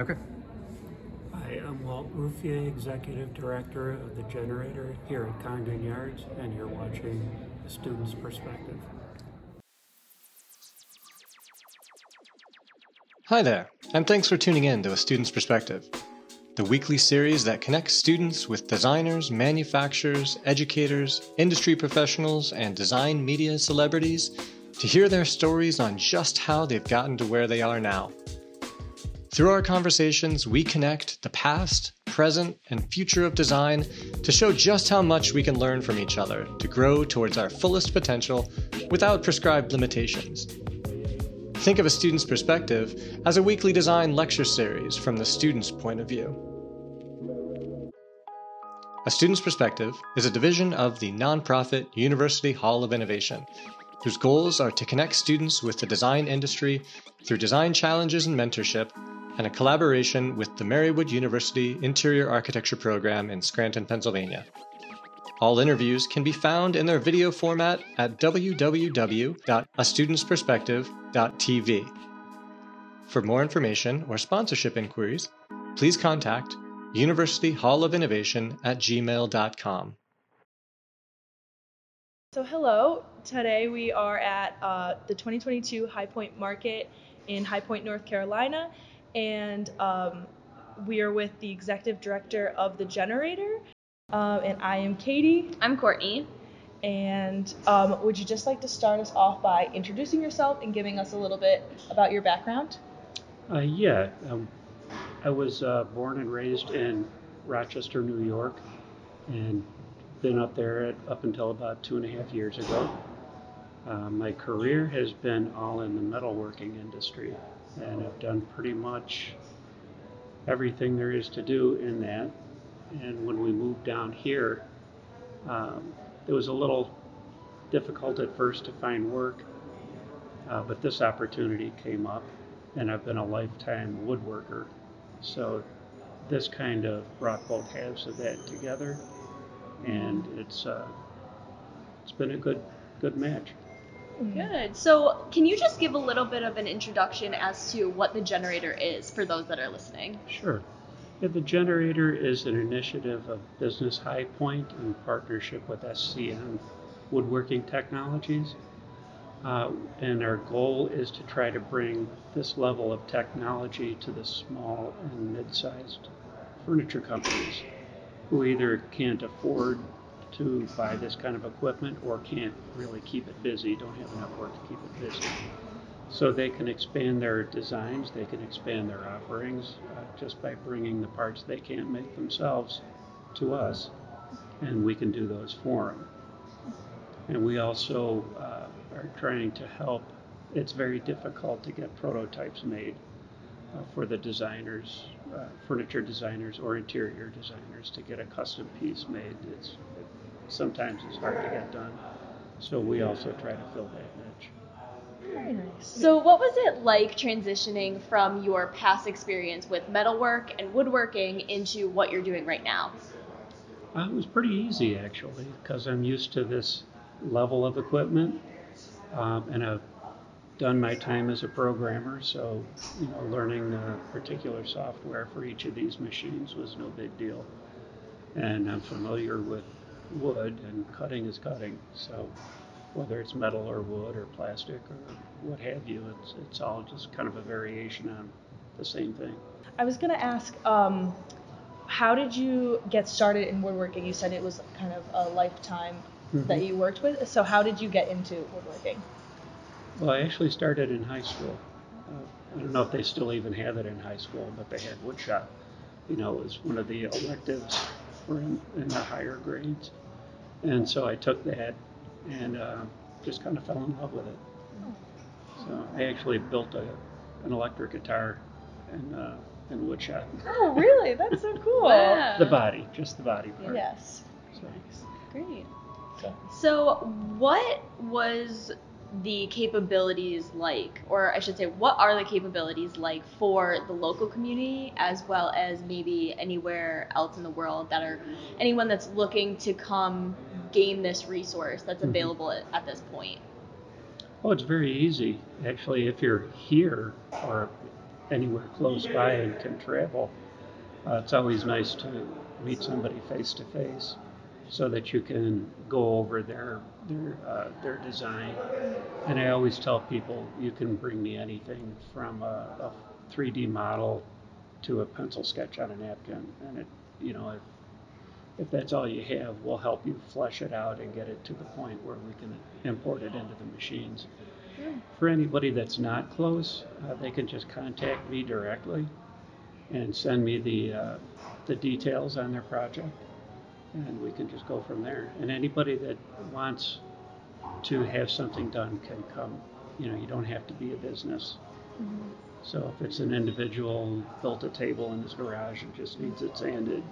Okay. Hi, I'm Walt Ruffier, Executive Director of the Generator here at Congdon Yards, and you're watching The Student's Perspective. Hi there, and thanks for tuning in to A Student's Perspective, the weekly series that connects students with designers, manufacturers, educators, industry professionals, and design media celebrities to hear their stories on just how they've gotten to where they are now. Through our conversations, we connect the past, present, and future of design to show just how much we can learn from each other to grow towards our fullest potential without prescribed limitations. Think of a student's perspective as a weekly design lecture series from the student's point of view. A Student's Perspective is a division of the nonprofit University Hall of Innovation, whose goals are to connect students with the design industry through design challenges and mentorship, and a collaboration with the Marywood University Interior Architecture Program in Scranton, Pennsylvania. All interviews can be found in their video format at www.astudentsperspective.tv. For more information or sponsorship inquiries, please contact University Hall of Innovation at gmail.com. So hello, today we are at uh, the 2022 High Point Market in High Point, North Carolina, and um, we are with the executive director of the Generator, uh, and I am Katie. I'm Courtney. And um, would you just like to start us off by introducing yourself and giving us a little bit about your background? Uh, yeah, um, I was uh, born and raised in Rochester, New York, and been up there at, up until about two and a half years ago. Uh, my career has been all in the metalworking industry, and I've done pretty much everything there is to do in that. And when we moved down here, um, it was a little difficult at first to find work, uh, but this opportunity came up, and I've been a lifetime woodworker. So this kind of brought both halves of that together, and it's uh, it's been a good good match. Good. So, can you just give a little bit of an introduction as to what the generator is for those that are listening? Sure. Yeah, the generator is an initiative of Business High Point in partnership with SCM Woodworking Technologies. Uh, and our goal is to try to bring this level of technology to the small and mid sized furniture companies who either can't afford to buy this kind of equipment or can't really keep it busy, don't have enough work to keep it busy. So they can expand their designs, they can expand their offerings uh, just by bringing the parts they can't make themselves to us, and we can do those for them. And we also uh, are trying to help. It's very difficult to get prototypes made uh, for the designers, uh, furniture designers or interior designers to get a custom piece made. It's it, sometimes it's hard to get done. So we also try to fill that niche. Very nice. So, what was it like transitioning from your past experience with metalwork and woodworking into what you're doing right now? Uh, it was pretty easy actually, because I'm used to this level of equipment, um, and I've done my time as a programmer. So, you know, learning the particular software for each of these machines was no big deal, and I'm familiar with wood, and cutting is cutting. So, whether it's metal or wood or plastic or what have you, it's it's all just kind of a variation on the same thing. I was going to ask, um, how did you get started in woodworking? You said it was kind of a lifetime that Mhm. you worked with. So, how did you get into woodworking? Well, I actually started in high school. Uh, I don't know if they still even have it in high school, but they had woodshop. You know, it was one of the electives for in, in the higher grades. And so I took that and uh, just kind of fell in love with it. So I actually built a, an electric guitar in, uh, in woodshop. Oh, really? That's so cool. Wow. The body, just the body part. Yes. So, Great. So- So, what was the capabilities like, or I should say, what are the capabilities like for the local community as well as maybe anywhere else in the world that are anyone that's looking to come gain this resource that's Mhm. available at, at this point? Oh, it's very easy. Actually, if you're here or anywhere close by and can travel, uh, it's always nice to meet somebody face to face so that you can go over their their uh, their design. And I always tell people you can bring me anything from a, a 3D model to a pencil sketch on a napkin, and it you know if if that's all you have, we'll help you flesh it out and get it to the point where we can import it into the machines. For anybody that's not close, uh, they can just contact me directly and send me the uh, the details on their project, and we can just go from there. And anybody that wants to have something done can come. You know, you don't have to be a business. Mm-hmm. So if it's an individual built a table in his garage and just needs it sanded,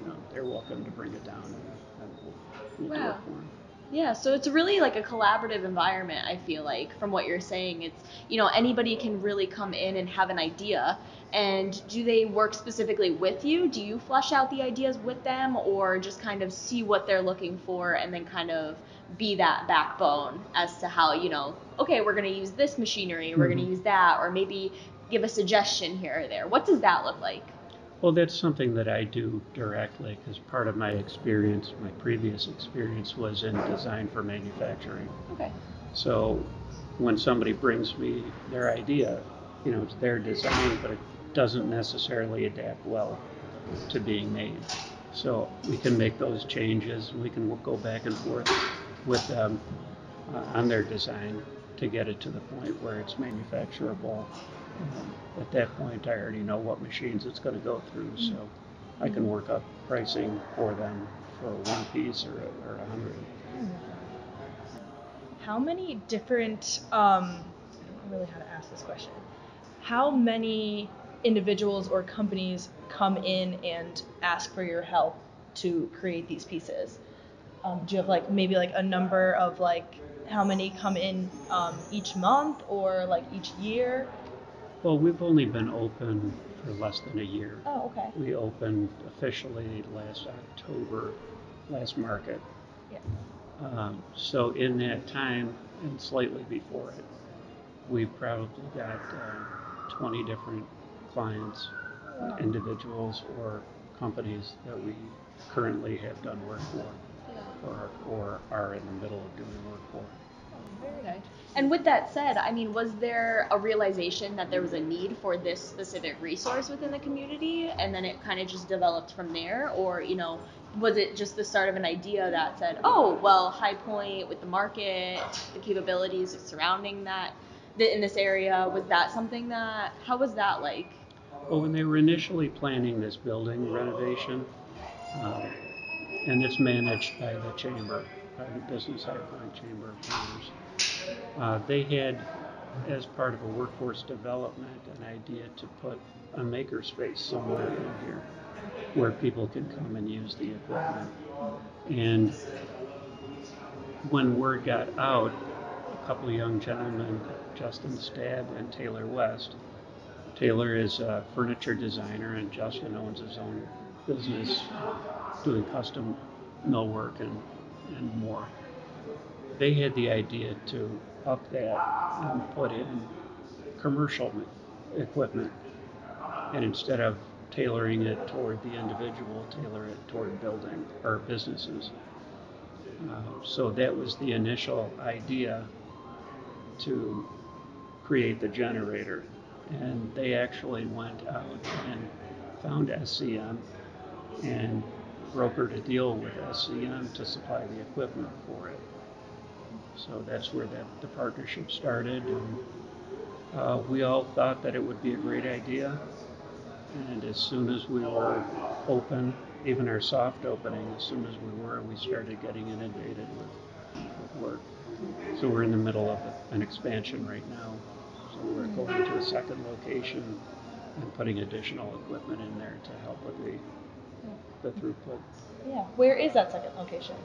you know, they're welcome to bring it down and, and we'll, we'll do it for them. Yeah, so it's really like a collaborative environment, I feel like, from what you're saying. It's, you know, anybody can really come in and have an idea. And do they work specifically with you? Do you flesh out the ideas with them or just kind of see what they're looking for and then kind of be that backbone as to how, you know, okay, we're going to use this machinery, we're going to mm-hmm. use that, or maybe give a suggestion here or there? What does that look like? Well, that's something that I do directly because part of my experience, my previous experience, was in design for manufacturing. Okay. So when somebody brings me their idea, you know, it's their design, but it doesn't necessarily adapt well to being made. So we can make those changes. We can go back and forth with them uh, on their design to get it to the point where it's manufacturable. At that point, I already know what machines it's going to go through, so I can work up pricing for them for one piece or a, or a hundred. How many different, um, I don't know really how to ask this question. How many individuals or companies come in and ask for your help to create these pieces? Um, do you have like maybe like a number of like how many come in um, each month or like each year? Well, we've only been open for less than a year. Oh, okay. We opened officially last October, last market. Yeah. Um, so in that time and slightly before it, we've probably got uh, 20 different clients, individuals or companies that we currently have done work for or, or are in the middle of doing work for. Okay. And with that said, I mean, was there a realization that there was a need for this specific resource within the community, and then it kind of just developed from there, or you know, was it just the start of an idea that said, oh, well, High Point with the market, the capabilities surrounding that, th- in this area, was that something that? How was that like? Well, when they were initially planning this building renovation, uh, and it's managed by the chamber, by the Business High Point Chamber of Commerce, uh, they had, as part of a workforce development, an idea to put a makerspace somewhere in here where people can come and use the equipment. And when word got out, a couple of young gentlemen, Justin Stab and Taylor West, Taylor is a furniture designer, and Justin owns his own business doing custom millwork and, and more. They had the idea to up that and put in commercial equipment. And instead of tailoring it toward the individual, tailor it toward building or businesses. Uh, so that was the initial idea to create the generator. And they actually went out and found SCM and brokered a deal with SCM to supply the equipment for it. So that's where that, the partnership started. And uh, we all thought that it would be a great idea. And as soon as we were open, even our soft opening, as soon as we were, we started getting inundated with, with work. So we're in the middle of an expansion right now. So we're going to a second location and putting additional equipment in there to help with the, the throughput. Yeah. Where is that second location?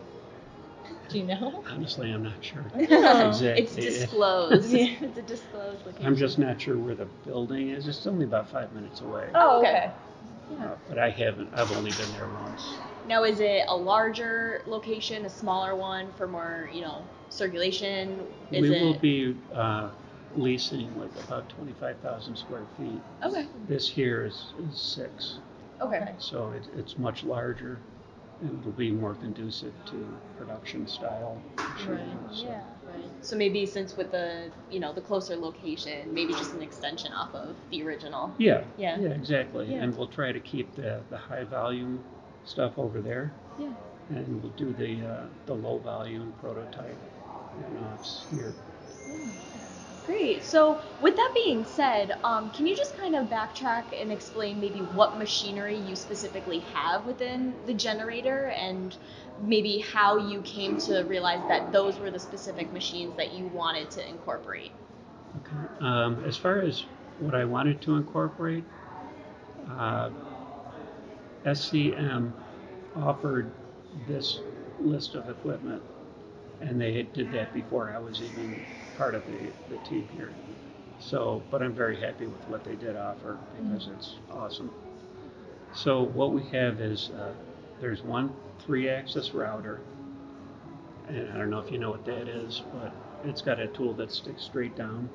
Do you know? Honestly, I'm not sure. Oh. It's disclosed. Yeah. it's a disclosed location. I'm just not sure where the building is. It's only about five minutes away. Oh, Okay. okay. Uh, but I haven't, I've only been there once. Now, is it a larger location, a smaller one for more, you know, circulation? Is we it? will be uh, leasing like about 25,000 square feet. Okay. This here is, is six, Okay. so it, it's much larger and it'll be more conducive to production style shooting. so- Right. So maybe since with the you know the closer location, maybe just an extension off of the original. Yeah, Yeah. yeah, exactly. Yeah. And we'll try to keep the, the high volume stuff over there, Yeah. and we'll do the uh, the low volume prototype and offs here. Great. So, with that being said, um, can you just kind of backtrack and explain maybe what machinery you specifically have within the generator and maybe how you came to realize that those were the specific machines that you wanted to incorporate? Okay. Um, as far as what I wanted to incorporate, uh, SCM offered this list of equipment, and they did that before I was even part of the, the team here. So, but I'm very happy with what they did offer because it's awesome. So what we have is uh, there's one three-axis router, and I don't know if you know what that is, but it's got a tool that sticks straight down,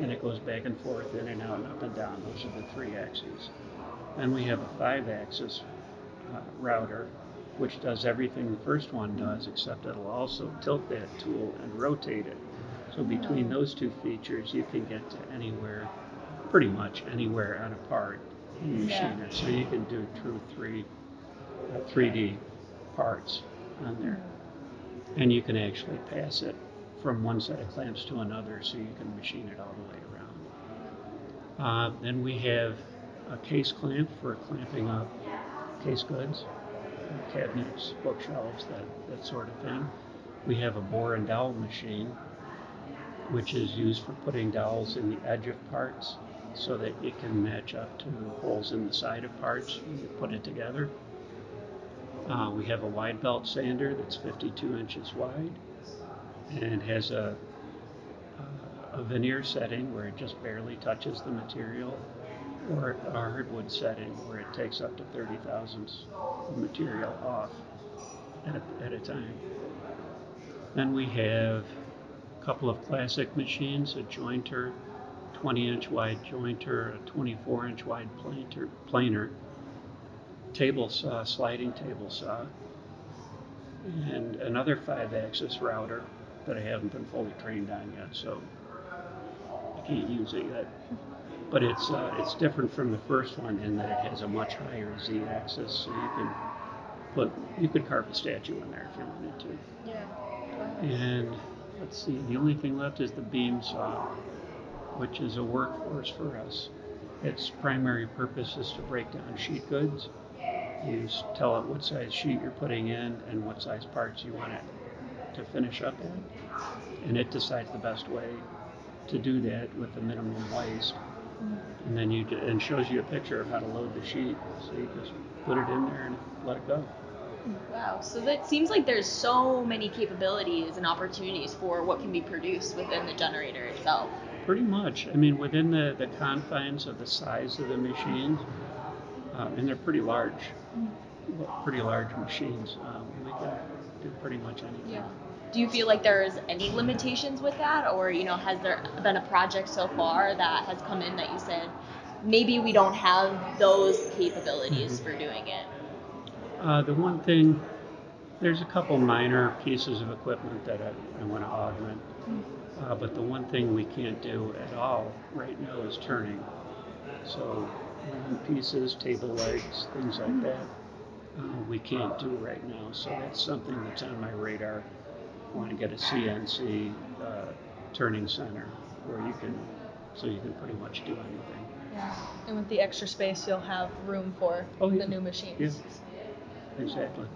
and it goes back and forth, in and out, and up and down. Those are the three axes. Then we have a five-axis uh, router, which does everything the first one does, except it'll also tilt that tool and rotate it. So between those two features, you can get to anywhere, pretty much anywhere on a part and machine Yeah. it. So you can do true three, uh, 3D parts on there. And you can actually pass it from one set of clamps to another so you can machine it all the way around. Uh, then we have a case clamp for clamping up case goods, uh, cabinets, bookshelves, that, that sort of thing. We have a bore and dowel machine, which is used for putting dowels in the edge of parts so that it can match up to holes in the side of parts when you put it together. Uh, we have a wide belt sander that's 52 inches wide and has a, a veneer setting where it just barely touches the material, or a hardwood setting where it takes up to 30 thousandths of material off at, at a time. Then we have a couple of classic machines, a jointer, 20 inch wide jointer, a 24 inch wide planer, planer table saw, sliding table saw, and another five axis router that I haven't been fully trained on yet, so I can't use it yet. But it's uh, it's different from the first one in that it has a much higher z axis, so you can put you could carve a statue in there if you wanted to. Yeah. And let's see, the only thing left is the beam saw, which is a workhorse for us. Its primary purpose is to break down sheet goods. You tell it what size sheet you're putting in and what size parts you want it to finish up in. And it decides the best way to do that with the minimum waste. And then you d- and shows you a picture of how to load the sheet. So you just put it in there and let it go. Wow. So that seems like there's so many capabilities and opportunities for what can be produced within the generator itself. Pretty much. I mean, within the, the confines of the size of the machines, um, and they're pretty large, pretty large machines, um, we can do pretty much anything. Yeah. Do you feel like there's any limitations with that, or you know, has there been a project so far that has come in that you said maybe we don't have those capabilities for doing it? Uh, the one thing, there's a couple minor pieces of equipment that I, I want to augment, uh, but the one thing we can't do at all right now is turning. So, pieces, table legs, things like that, uh, we can't do right now. So that's something that's on my radar. I want to get a CNC uh, turning center where you can, so you can pretty much do anything. Yeah. And with the extra space, you'll have room for Oh, yeah. the new machines. Yeah. Exactly.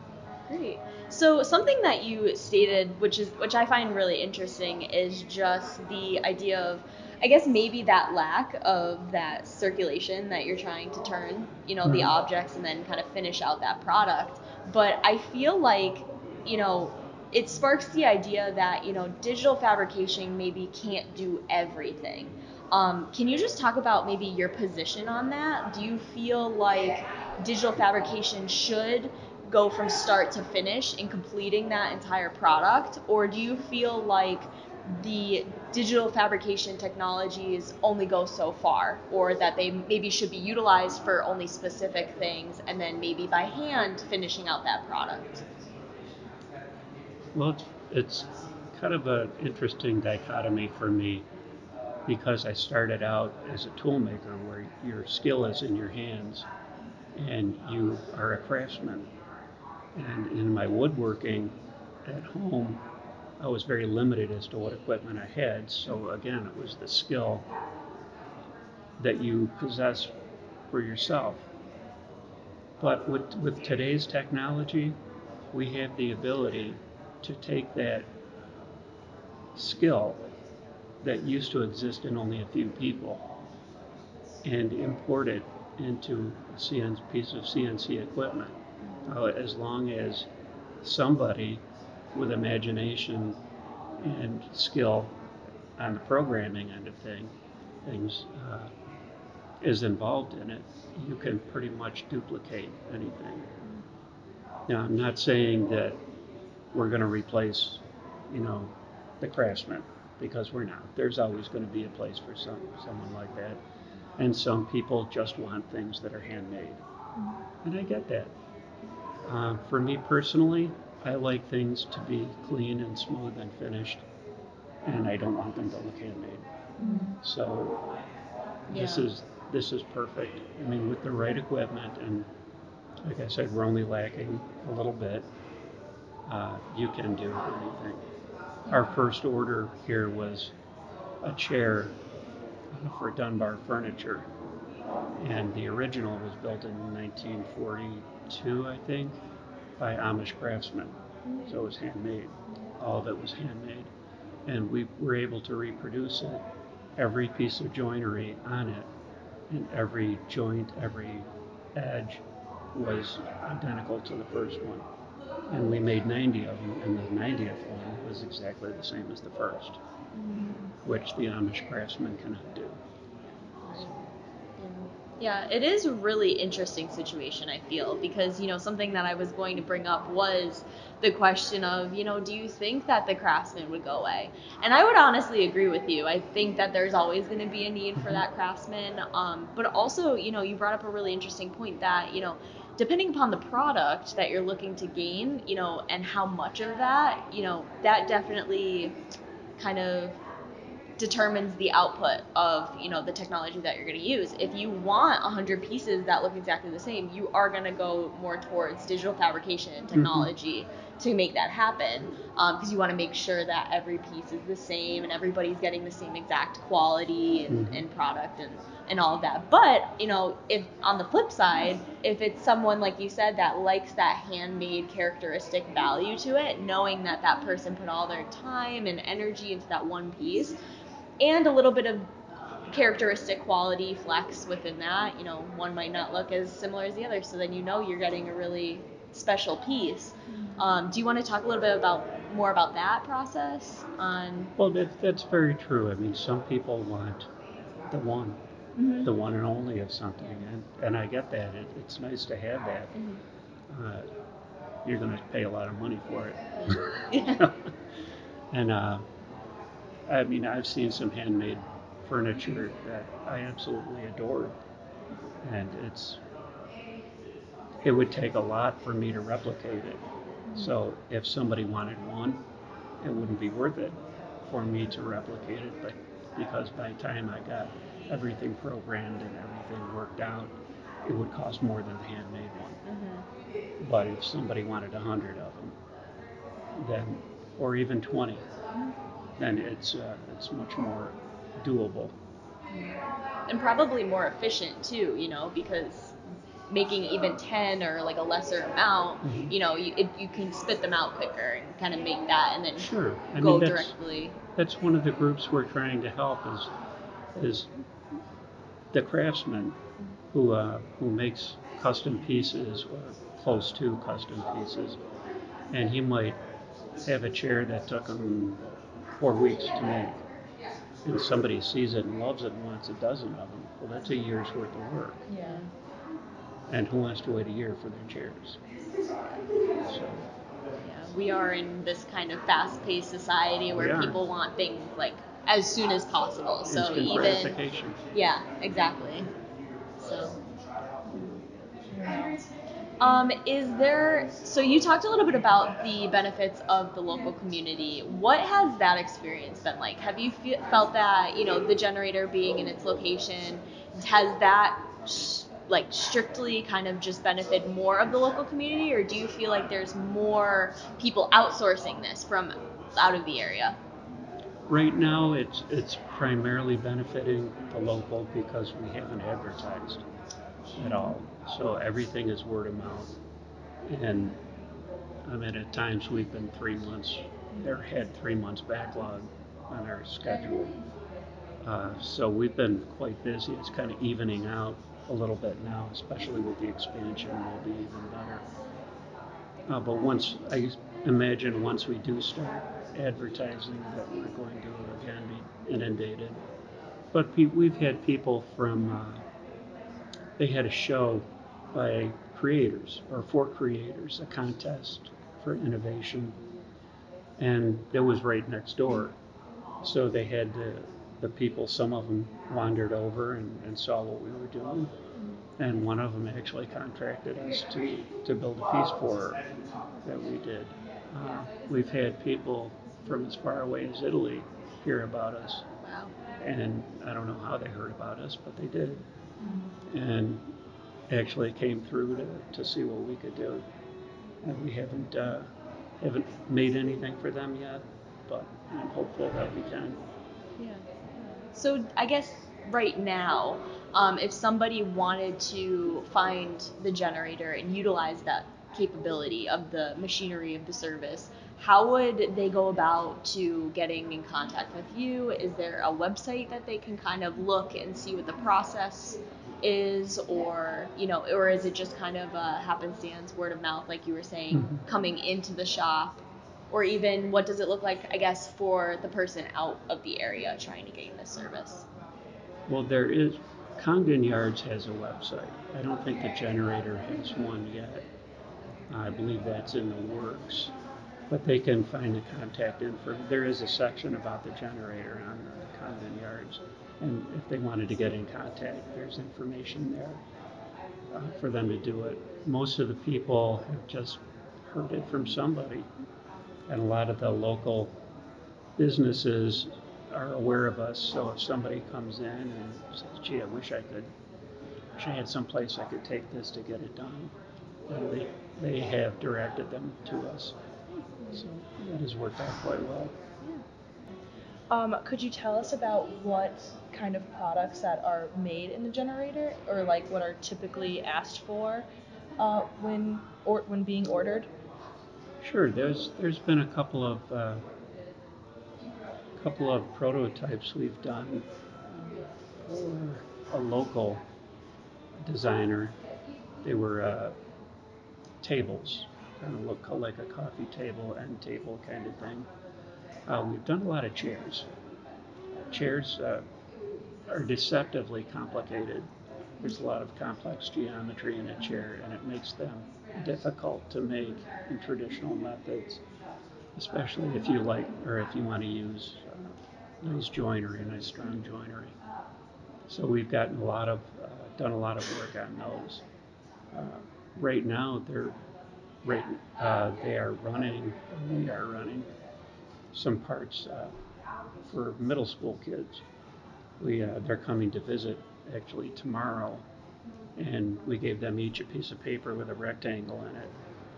Great. So something that you stated, which is which I find really interesting, is just the idea of, I guess maybe that lack of that circulation that you're trying to turn, you know, the Mhm. objects and then kind of finish out that product. But I feel like, you know, it sparks the idea that you know digital fabrication maybe can't do everything. Um, can you just talk about maybe your position on that? Do you feel like digital fabrication should go from start to finish in completing that entire product, or do you feel like the digital fabrication technologies only go so far, or that they maybe should be utilized for only specific things, and then maybe by hand finishing out that product. Well, it's, kind of an interesting dichotomy for me because I started out as a toolmaker where your skill is in your hands and you are a craftsman. And in my woodworking at home, I was very limited as to what equipment I had. So again, it was the skill that you possess for yourself. But with, with today's technology, we have the ability to take that skill that used to exist in only a few people and import it into a CN, piece of CNC equipment. Uh, as long as somebody with imagination and skill on the programming end of thing, things uh, is involved in it, you can pretty much duplicate anything. Now, I'm not saying that we're going to replace, you know, the craftsman because we're not. There's always going to be a place for some someone like that, and some people just want things that are handmade, and I get that. Uh, for me personally, I like things to be clean and smooth and finished, and I don't want them to look handmade. So this is this is perfect. I mean, with the right equipment and like I said, we're only lacking a little bit. Uh, you can do anything. Our first order here was a chair uh, for Dunbar Furniture, and the original was built in 1942, I think, by Amish craftsmen. So it was handmade. All of it was handmade, and we were able to reproduce it. Every piece of joinery on it, and every joint, every edge was identical to the first one. And we made 90 of them, and the 90th one was exactly the same as the first, mm-hmm. which the Amish craftsmen cannot do. Yeah, it is a really interesting situation, I feel, because, you know, something that I was going to bring up was the question of, you know, do you think that the craftsman would go away? And I would honestly agree with you. I think that there's always going to be a need for that craftsman. Um, but also, you know, you brought up a really interesting point that, you know, depending upon the product that you're looking to gain, you know, and how much of that, you know, that definitely kind of determines the output of you know the technology that you're going to use. If you want 100 pieces that look exactly the same you are going to go more towards digital fabrication and technology to make that happen because you want to make sure that every piece is the same and everybody's getting the same exact quality and, Mhm. and product and, and all of that. But you know if on the flip side if it's someone like you said that likes that handmade characteristic value to it knowing that that person put all their time and energy into that one piece and a little bit of characteristic quality flex within that. You know, one might not look as similar as the other, so then you know you're getting a really special piece. Um, do you want to talk a little bit about more about that process on? Well, that, that's very true. I mean, some people want the one, Mhm. the one and only of something, and, and I get that. It, it's nice to have that. Mhm. Uh, you're going to pay a lot of money for it. Yeah. and uh, I mean, I've seen some handmade furniture that I absolutely adore, and it's it would take a lot for me to replicate it. So if somebody wanted one, it wouldn't be worth it for me to replicate it. But because by the time I got everything programmed and everything worked out, it would cost more than the handmade one. Mhm. But if somebody wanted a hundred of them, then, or even 20, then it's uh, it's much more doable. and probably more efficient too, you know, because making even 10 or like a lesser amount, Mhm. you know, you, it, you can spit them out quicker and kind of make that and then Sure, I go mean that's directly. that's one of the groups we're trying to help is is the craftsman who uh, who makes custom pieces or close to custom pieces, and he might have a chair that took him four weeks to make, and somebody sees it and loves it and wants a dozen of them. Well, that's a year's worth of work, Yeah. and who wants to wait a year for their chairs? So, Yeah. we are in this kind of fast-paced society where people want things like as soon as possible. So even yeah, exactly. So. Um, is there so you talked a little bit about the benefits of the local community. What has that experience been like? Have you fe- felt that you know the generator being in its location has that s- like strictly kind of just benefited more of the local community, or do you feel like there's more people outsourcing this from out of the area? Right now, it's it's primarily benefiting the local because we haven't advertised at all. So everything is word of mouth. And I mean, at times we've been three months, or had three months backlog on our schedule. Uh, so we've been quite busy. It's kind of evening out a little bit now, especially with the expansion, will be even better. Uh, but once I imagine once we do start advertising that we're going to again be inundated. But pe- we've had people from uh, they had a show by creators or for creators, a contest for innovation, and it was right next door. So they had the, the people, some of them wandered over and, and saw what we were doing. And one of them actually contracted us to, to build a piece for her that we did. Uh, we've had people from as far away as Italy hear about us. And I don't know how they heard about us, but they did. And actually came through to, to see what we could do. And we haven't uh, haven't made anything for them yet, but I'm hopeful that we can. Yeah. So I guess right now, um, if somebody wanted to find the generator and utilize that capability of the machinery of the service, how would they go about to getting in contact with you? Is there a website that they can kind of look and see what the process is, or you know, or is it just kind of a happenstance, word of mouth, like you were saying, Mhm. coming into the shop? Or even what does it look like, I guess, for the person out of the area trying to gain this service? Well, there is Congdon Yards has a website. I don't think the generator has one yet. I believe that's in the works. But they can find the contact info. There is a section about the generator on the Congdon Yards. And if they wanted to get in contact, there's information there uh, for them to do it. Most of the people have just heard it from somebody. And a lot of the local businesses are aware of us. So if somebody comes in and says, gee, I wish I could, wish I had some place I could take this to get it done, they, they have directed them to us. So that has worked out quite well. Um, could you tell us about what kind of products that are made in the generator, or like what are typically asked for uh, when or when being ordered? Sure, there's there's been a couple of uh, couple of prototypes we've done for a local designer. They were uh, tables, kind of look like a coffee table, end table kind of thing. Uh, we've done a lot of chairs. Chairs uh, are deceptively complicated. There's a lot of complex geometry in a chair, and it makes them difficult to make in traditional methods, especially if you like or if you want to use uh, nice joinery, nice strong joinery. So we've gotten a lot of, uh, done a lot of work on those. Uh, right now, they're right, uh, they are running, we are running some parts uh, for middle school kids. We, uh, they're coming to visit actually tomorrow, and we gave them each a piece of paper with a rectangle in it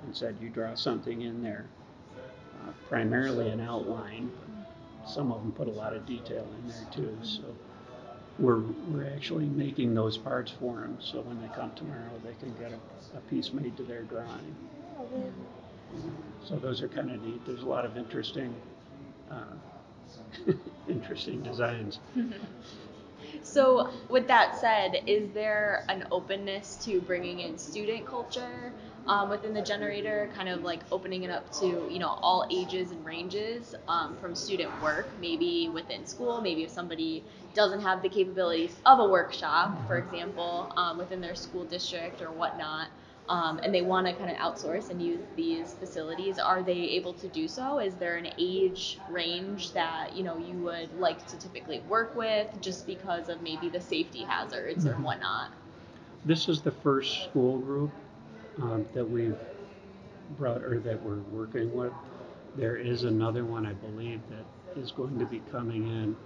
and said, you draw something in there, uh, primarily an outline. But some of them put a lot of detail in there too. So we're, we're actually making those parts for them, so when they come tomorrow, they can get a, a piece made to their drawing. So those are kind of neat. There's a lot of interesting, uh, interesting designs. So, with that said, is there an openness to bringing in student culture um, within the generator, kind of like opening it up to you know all ages and ranges um, from student work, maybe within school, maybe if somebody doesn't have the capabilities of a workshop, for example, um, within their school district or whatnot. Um, and they want to kind of outsource and use these facilities, are they able to do so? Is there an age range that you know you would like to typically work with, just because of maybe the safety hazards or Mhm. whatnot? This is the first school group um, that we've brought or that we're working with. There is another one, I believe, that is going to be coming in.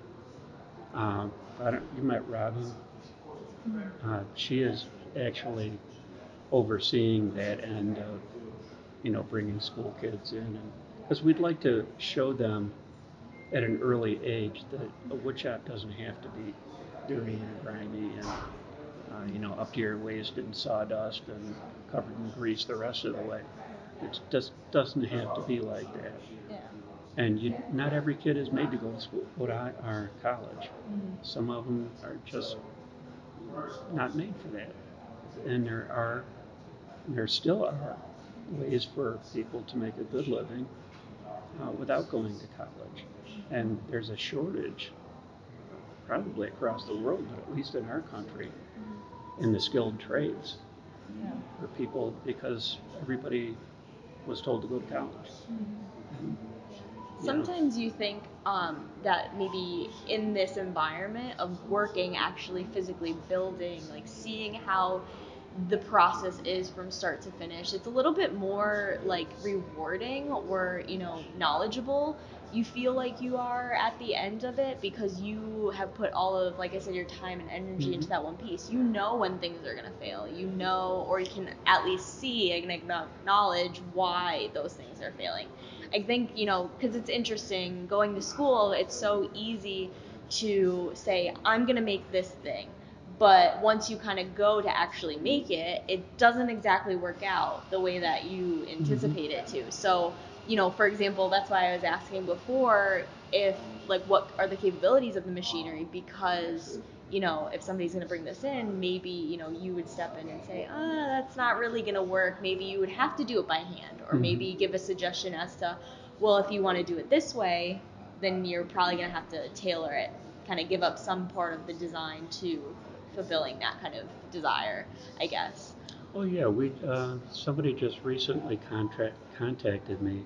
Um, I don't, you met Robin. Uh, she is actually overseeing that end of, you know, bringing school kids in, because we'd like to show them at an early age that a wood shop doesn't have to be dirty and grimy and uh, you know, up to your waist in sawdust and covered in grease the rest of the way. It just doesn't have to be like that. Yeah. And you, not every kid is made to go to school, go to hi- or college. Some of them are just not made for that. And there are, there still are ways for people to make a good living uh, without going to college. And there's a shortage, probably across the world, but at least in our country, in the skilled trades Yeah. for people because everybody was told to go to college. And, you know, Sometimes you think um, that maybe in this environment of working, actually physically building, like seeing how the process is from start to finish, it's a little bit more like rewarding or, you know, knowledgeable. You feel like you are at the end of it because you have put all of, like I said, your time and energy into Mhm. that one piece. You know when things are going to fail. You know, or you can at least see and acknowledge why those things are failing. I think, you know, because it's interesting going to school, it's so easy to say, I'm going to make this thing. But once you kind of go to actually make it, it doesn't exactly work out the way that you anticipate it to. So, you know, for example, that's why I was asking before if, like, what are the capabilities of the machinery? Because, you know, if somebody's going to bring this in, maybe, you know, you would step in and say, ah, that's not really going to work. Maybe you would have to do it by hand, or Mhm. maybe give a suggestion as to, well, if you want to do it this way, then you're probably going to have to tailor it, kind of give up some part of the design to fulfilling that kind of desire, I guess. Oh yeah, we uh, somebody just recently contract contacted me.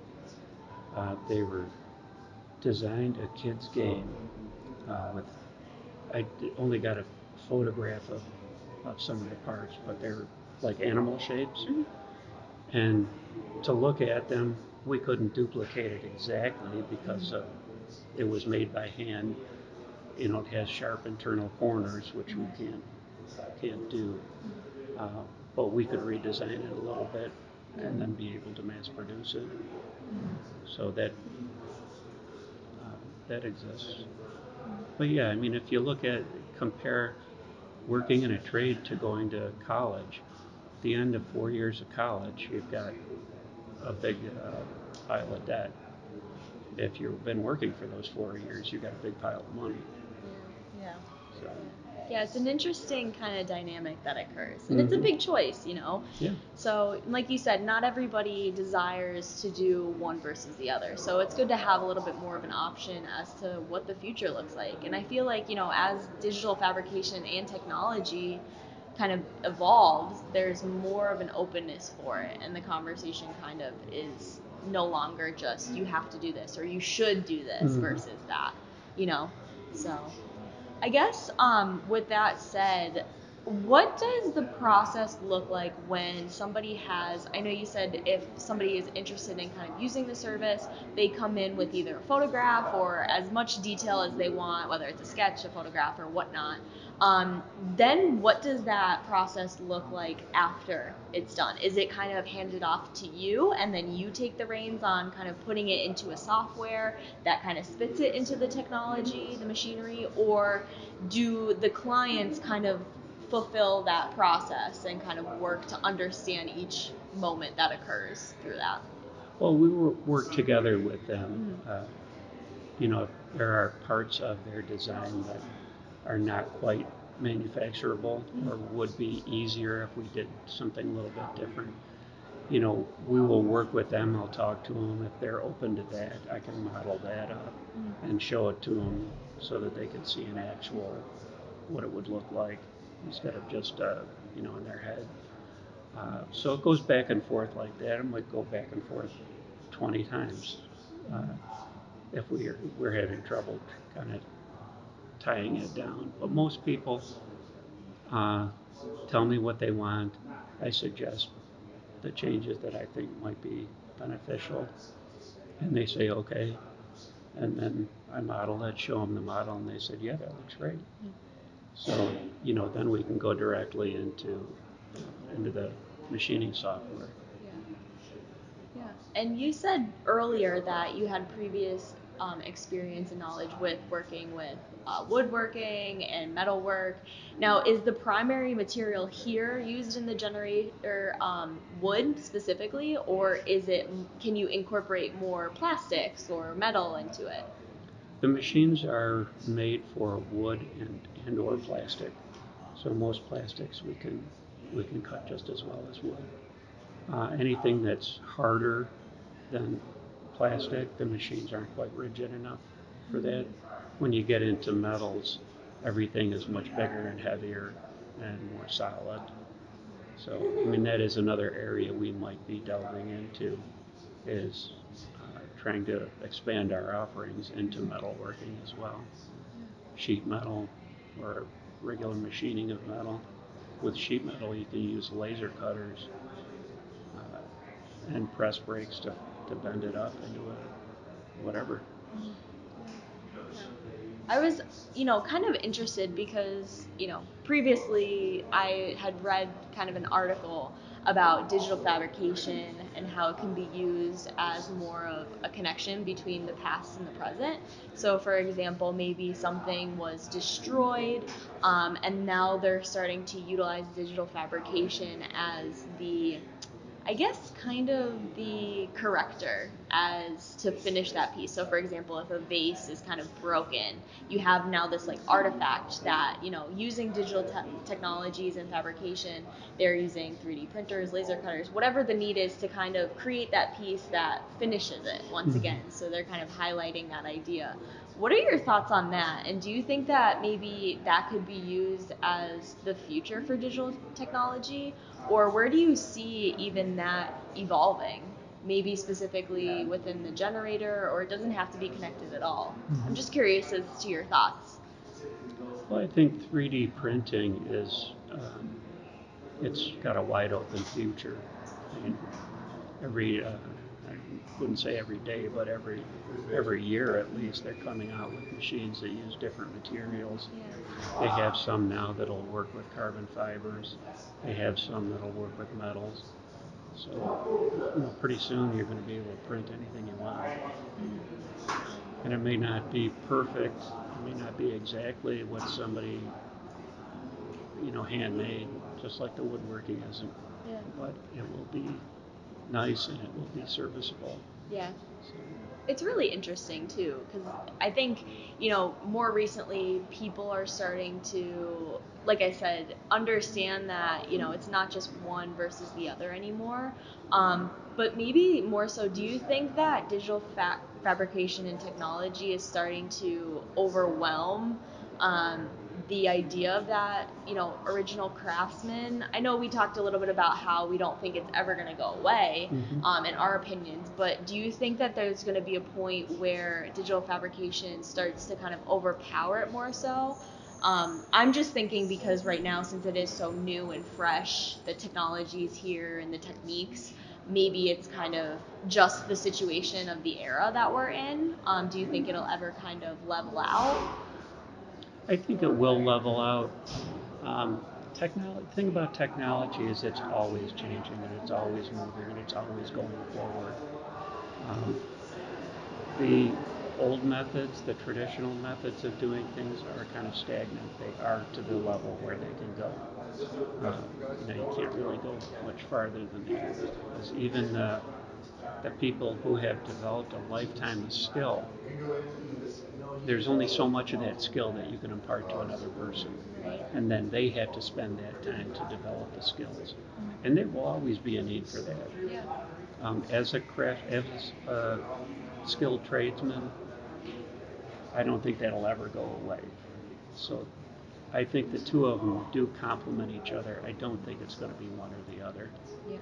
Uh, they were designed a kids game uh, with. I only got a photograph of, of some of the parts, but they're like animal shapes. Mhm. And to look at them, we couldn't duplicate it exactly because it was made by hand. You know, it has sharp internal corners, which we can't can't do. Uh, but we could redesign it a little bit and then be able to mass produce it. So that uh, that exists. But yeah, I mean, if you look at compare working in a trade to going to college, at the end of four years of college, you've got a big uh, pile of debt. If you've been working for those four years, you've got a big pile of money. Yeah. It's an interesting kind of dynamic that occurs. And it's a Mhm. big choice, you know? yeah, So, like you said, not everybody desires to do one versus the other. So, it's good to have a little bit more of an option as to what the future looks like. And I feel like, you know, as digital fabrication and technology kind of evolves, there's more of an openness for it. And the conversation kind of is no longer just you have to do this or you should do this Mhm. versus that, you know? So, I guess um, with that said, what does the process look like when somebody has? I know you said if somebody is interested in kind of using the service, they come in with either a photograph or as much detail as they want, whether it's a sketch, a photograph, or whatnot. Um, then what does that process look like after it's done? Is it kind of handed off to you and then you take the reins on kind of putting it into a software that kind of spits it into the technology, the machinery, or do the clients kind of fulfill that process and kind of work to understand each moment that occurs through that? Well, we work together with them. Uh, you know, there are parts of their design that are not quite manufacturable or would be easier if we did something a little bit different. You know, we will work with them. I'll talk to them if they're open to that. I can model that up and show it to them so that they can see an actual what it would look like instead of just uh, you know in their head. Uh, so it goes back and forth like that. It might go back and forth 20 times uh, if we're, we're having trouble kind of tying it down. But most people uh, tell me what they want. I suggest the changes that I think might be beneficial, and they say okay. And then I model it, show them the model, and they said, "Yeah, that looks great." So you know, then we can go directly into into the machining software. Yeah. Yeah. And you said earlier that you had previous um, experience and knowledge with working with uh, woodworking and metalwork. Now, is the primary material here used in the generator um, wood specifically, or is it? Can you incorporate more plastics or metal into it? The machines are made for wood and, and or plastic. So most plastics we can we can cut just as well as wood. Uh, anything that's harder than plastic, the machines aren't quite rigid enough for that. When you get into metals, everything is much bigger and heavier and more solid. So, I mean, that is another area we might be delving into, is uh, trying to expand our offerings into metalworking as well. Sheet metal or regular machining of metal. With sheet metal, you can use laser cutters uh, and press brakes to to bend it up into a whatever. I was, you know, kind of interested because, you know, previously I had read kind of an article about digital fabrication and how it can be used as more of a connection between the past and the present. So, for example, maybe something was destroyed, um, and now they're starting to utilize digital fabrication as the I guess kind of the corrector as to finish that piece. So for example, if a vase is kind of broken, you have now this like artifact that, you know, using digital te- technologies and fabrication, they're using 3D printers, laser cutters, whatever the need is to kind of create that piece that finishes it once mm-hmm. again. So they're kind of highlighting that idea. What are your thoughts on that? And do you think that maybe that could be used as the future for digital technology? Or where do you see even that evolving? Maybe specifically within the generator, or it doesn't have to be connected at all. Mm-hmm. I'm just curious as to your thoughts. Well, I think 3D printing is, um, it's got a wide open future. I mean, every uh, wouldn't say every day, but every every year at least, they're coming out with machines that use different materials. They have some now that'll work with carbon fibers. They have some that'll work with metals. So, you know, pretty soon you're going to be able to print anything you want. And it may not be perfect. It may not be exactly what somebody, you know, handmade, just like the woodworking isn't. Yeah. But it will be nice and it will be serviceable. Yeah. It's really interesting too, because I think, you know, more recently people are starting to, like I said, understand that, you know, it's not just one versus the other anymore. Um, but maybe more so, do you think that digital fa- fabrication and technology is starting to overwhelm um, the idea of that, you know, original craftsman. I know we talked a little bit about how we don't think it's ever going to go away, mm-hmm. um, in our opinions. But do you think that there's going to be a point where digital fabrication starts to kind of overpower it more so? Um, I'm just thinking because right now, since it is so new and fresh, the technology is here and the techniques, maybe it's kind of just the situation of the era that we're in. Um, do you think it'll ever kind of level out? I think it will level out. Um, technology. thing about technology is it's always changing and it's always moving and it's always going forward. Um, the old methods, the traditional methods of doing things are kind of stagnant. They are to the level where they can go. Uh, you know, you can't really go much farther than that. Because even the, the people who have developed a lifetime of skill there's only so much of that skill that you can impart to another person. And then they have to spend that time to develop the skills. And there will always be a need for that. Um, as a craft, as a skilled tradesman, I don't think that'll ever go away. So I think the two of them do complement each other. I don't think it's going to be one or the other. Yeah.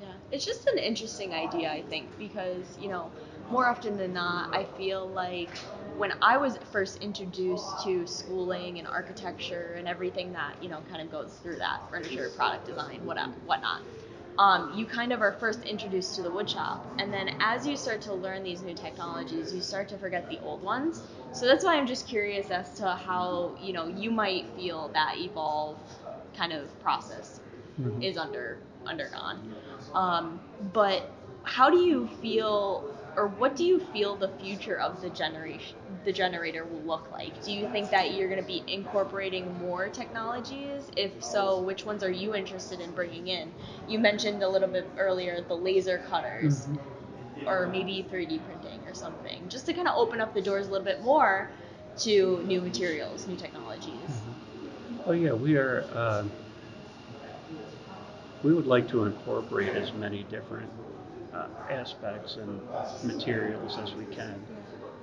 Yeah. It's just an interesting idea, I think, because, you know, more often than not, I feel like when I was first introduced to schooling and architecture and everything that, you know, kind of goes through that furniture, product design, whatever, whatnot, um, you kind of are first introduced to the woodshop. And then as you start to learn these new technologies, you start to forget the old ones. So that's why I'm just curious as to how, you know, you might feel that evolve kind of process Mhm. is under undergone. Um, but how do you feel or what do you feel the future of the generation the generator will look like? Do you think that you're going to be incorporating more technologies? If so, which ones are you interested in bringing in? You mentioned a little bit earlier the laser cutters Mhm. or maybe 3D printing or something, just to kind of open up the doors a little bit more to new materials, new technologies. Oh yeah, we are. Uh, we would like to incorporate as many different uh, aspects and materials as we can.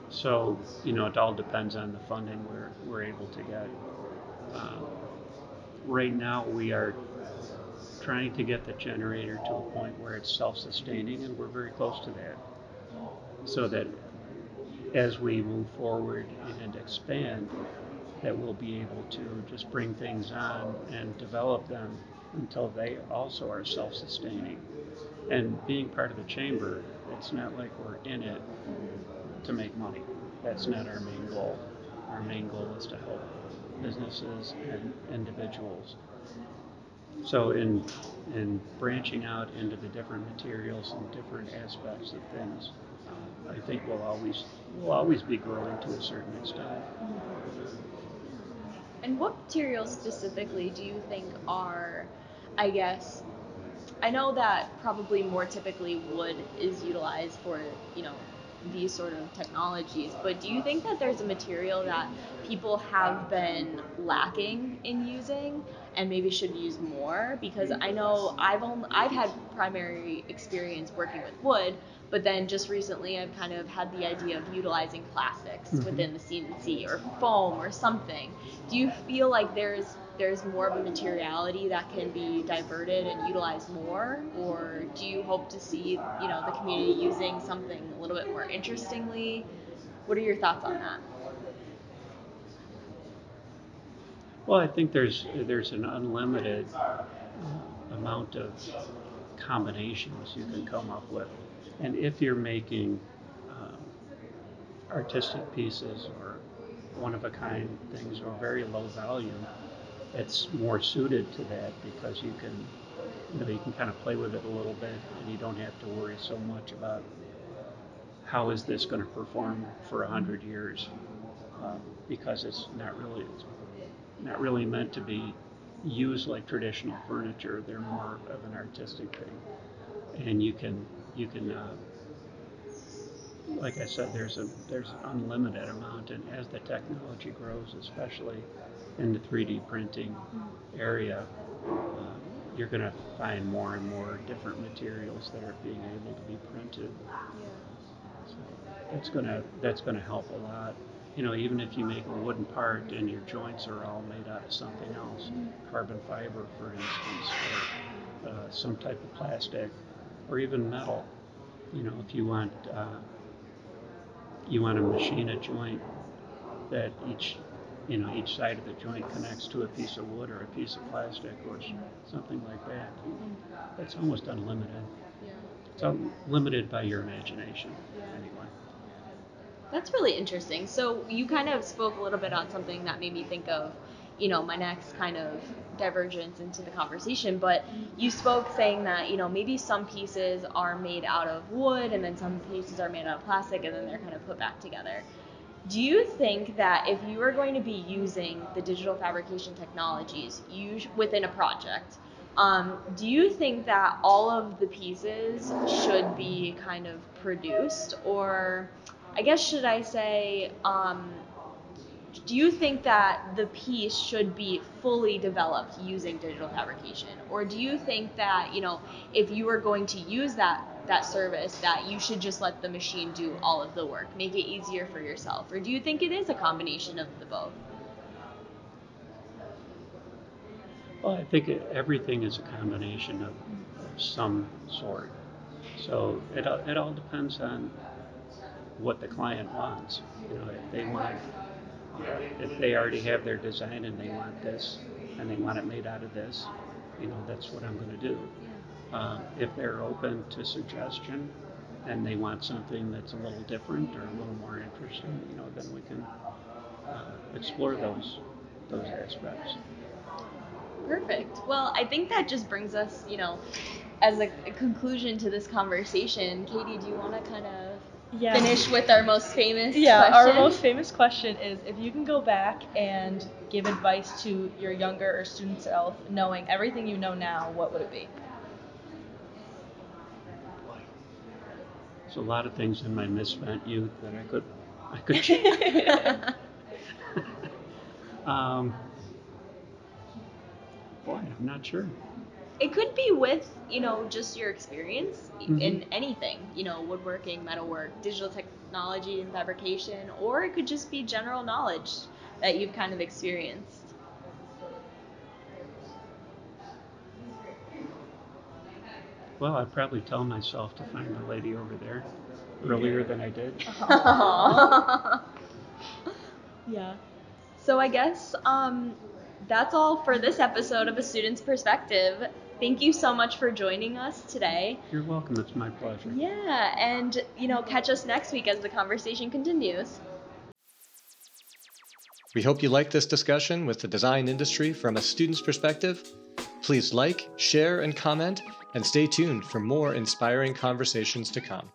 So you know, it all depends on the funding we're we're able to get. Um, right now, we are trying to get the generator to a point where it's self-sustaining, and we're very close to that. So that as we move forward and expand, that we'll be able to just bring things on and develop them until they also are self-sustaining. And being part of the chamber, it's not like we're in it to make money. That's not our main goal. Our main goal is to help businesses and individuals. So in in branching out into the different materials and different aspects of things, uh, I think we'll always we'll always be growing to a certain extent. And what materials specifically do you think are, I guess, I know that probably more typically wood is utilized for, you know, these sort of technologies, but do you think that there's a material that people have been lacking in using and maybe should use more? Because I know I've only, I've had primary experience working with wood, but then just recently I've kind of had the idea of utilizing plastics Mhm. within the CNC or foam or something. Do you feel like there's there's more of a materiality that can be diverted and utilized more, or do you hope to see you know the community using something a little bit more interestingly? What are your thoughts on that? Well, I think there's there's an unlimited amount of combinations you can come up with, and if you're making um, artistic pieces or one of a kind things or very low volume, it's more suited to that because you can you know you can kind of play with it a little bit and you don't have to worry so much about how is this going to perform for a hundred years uh, because it's not really it's not really meant to be used like traditional furniture. They're more of an artistic thing, and you can you can uh, like I said, there's a there's an unlimited amount, and as the technology grows, especially in the 3D printing area, uh, you're going to find more and more different materials that are being able to be printed. So that's gonna that's gonna help a lot. You know, even if you make a wooden part and your joints are all made out of something else, carbon fiber, for instance, or uh, some type of plastic, or even metal. You know, if you want uh, you want to machine a joint that each you know each side of the joint connects to a piece of wood or a piece of plastic or something like that. That's almost unlimited. It's unlimited by your imagination, anyway. That's really interesting. So you kind of spoke a little bit on something that made me think of, you know, my next kind of divergence into the conversation. But you spoke saying that, you know, maybe some pieces are made out of wood and then some pieces are made out of plastic and then they're kind of put back together. Do you think that if you are going to be using the digital fabrication technologies within a project, um, do you think that all of the pieces should be kind of produced, or I guess should I say, um, do you think that the piece should be fully developed using digital fabrication, or do you think that you know if you are going to use that that service that you should just let the machine do all of the work, make it easier for yourself, or do you think it is a combination of the both? Well, I think everything is a combination of, of some sort. So it, it all depends on what the client wants. You know, if they want, if they already have their design and they want this, and they want it made out of this, you know, that's what I'm going to do. Uh, if they're open to suggestion and they want something that's a little different or a little more interesting, you know, then we can uh, explore those those aspects. Perfect. Well, I think that just brings us, you know, as a, a conclusion to this conversation. Katie, do you want to kind of Yeah. finish with our most famous Yeah, question? our most famous question is if you can go back and give advice to your younger or student self, knowing everything you know now, what would it be? There's a lot of things in my misspent youth that I could I could change. um, boy, I'm not sure. It could be with, you know, just your experience Mhm. in anything, you know, woodworking, metalwork, digital technology and fabrication, or it could just be general knowledge that you've kind of experienced. Well, I'd probably tell myself to find the lady over there earlier than I did. yeah. So I guess um, that's all for this episode of A Student's Perspective. Thank you so much for joining us today. You're welcome. It's my pleasure. Yeah, and you know, catch us next week as the conversation continues. We hope you liked this discussion with the design industry from a student's perspective. Please like, share, and comment, and stay tuned for more inspiring conversations to come.